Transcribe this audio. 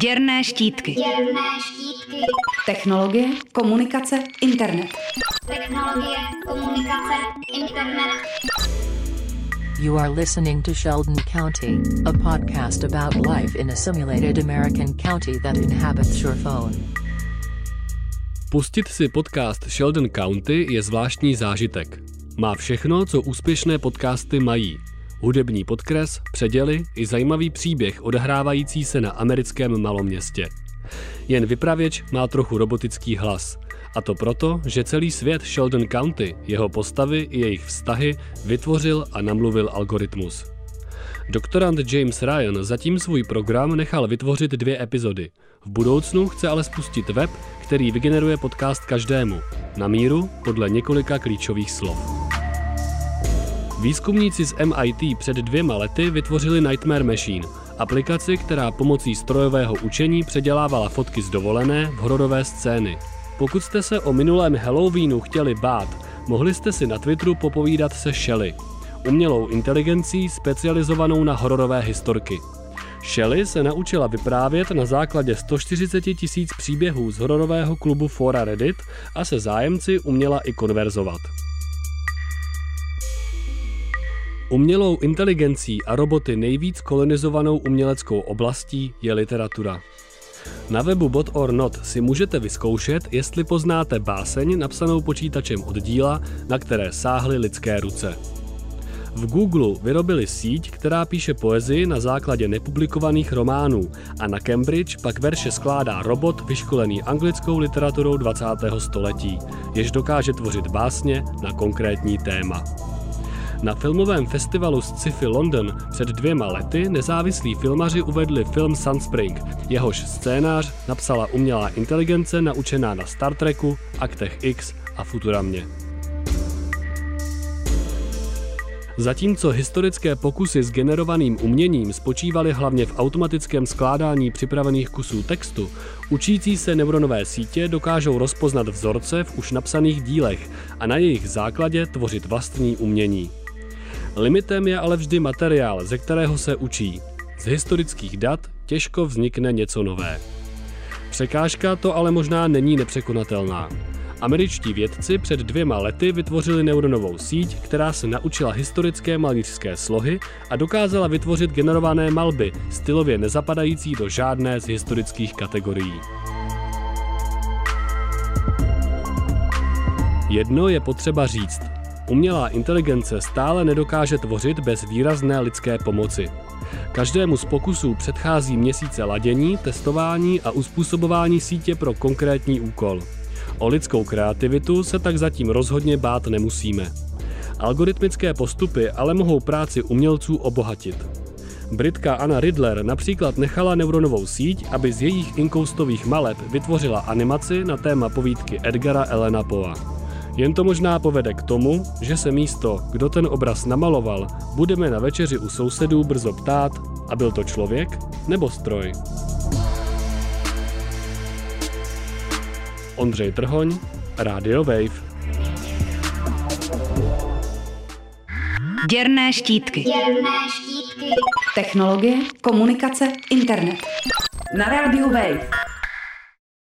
Děrné štítky. Děrné štítky. Technologie, komunikace, internet. Technologie, komunikace, internet. You are listening to Sheldon County, a podcast about life in a simulated American county that inhabits your phone. Pustit si podcast Sheldon County je zvláštní zážitek. Má všechno, co úspěšné podcasty mají. Hudební podkres, předěly i zajímavý příběh odehrávající se na americkém maloměstě. Jen vypravěč má trochu robotický hlas. A to proto, že celý svět Sheldon County, jeho postavy i jejich vztahy vytvořil a namluvil algoritmus. Doktorant James Ryan zatím svůj program nechal vytvořit dvě epizody. V budoucnu chce ale spustit web, který vygeneruje podcast každému, na míru podle několika klíčových slov. Výzkumníci z MIT před dvěma lety vytvořili Nightmare Machine, aplikaci, která pomocí strojového učení předělávala fotky z dovolené v hororové scény. Pokud jste se o minulém Halloweenu chtěli bát, mohli jste si na Twitteru popovídat se Shelly, umělou inteligencí specializovanou na hororové historky. Shelly se naučila vyprávět na základě 140 tisíc příběhů z hororového klubu Fora Reddit a se zájemci uměla i konverzovat. Umělou inteligencí a roboty nejvíc kolonizovanou uměleckou oblastí je literatura. Na webu Bot or Not si můžete vyzkoušet, jestli poznáte báseň napsanou počítačem od díla, na které sáhly lidské ruce. V Google vyrobili síť, která píše poezii na základě nepublikovaných románů a na Cambridge pak verše skládá robot vyškolený anglickou literaturou 20. století, jež dokáže tvořit básně na konkrétní téma. Na filmovém festivalu Sci-Fi London před dvěma lety nezávislí filmaři uvedli film Sunspring. Jehož scénář napsala umělá inteligence naučená na Star Treku, Aktech X a Futuramě. Zatímco historické pokusy s generovaným uměním spočívaly hlavně v automatickém skládání připravených kusů textu, učící se neuronové sítě dokážou rozpoznat vzorce v už napsaných dílech a na jejich základě tvořit vlastní umění. Limitem je ale vždy materiál, ze kterého se učí. Z historických dat těžko vznikne něco nové. Překážka to ale možná není nepřekonatelná. Američtí vědci před dvěma lety vytvořili neuronovou síť, která se naučila historické malířské slohy a dokázala vytvořit generované malby, stylově nezapadající do žádné z historických kategorií. Jedno je potřeba říct. Umělá inteligence stále nedokáže tvořit bez výrazné lidské pomoci. Každému z pokusů předchází měsíce ladění, testování a uspůsobování sítě pro konkrétní úkol. O lidskou kreativitu se tak zatím rozhodně bát nemusíme. Algoritmické postupy ale mohou práci umělců obohatit. Britka Anna Ridler například nechala neuronovou síť, aby z jejich inkoustových maleb vytvořila animaci na téma povídky Edgara Elena Poa. Jen to možná povede k tomu, že se místo, kdo ten obraz namaloval, budeme na večeři u sousedů brzo ptát, a byl to člověk nebo stroj. Ondřej Trhoň, Radio Wave. Děrné štítky. Děrné štítky. Technologie, komunikace, internet. Na rádiu Wave.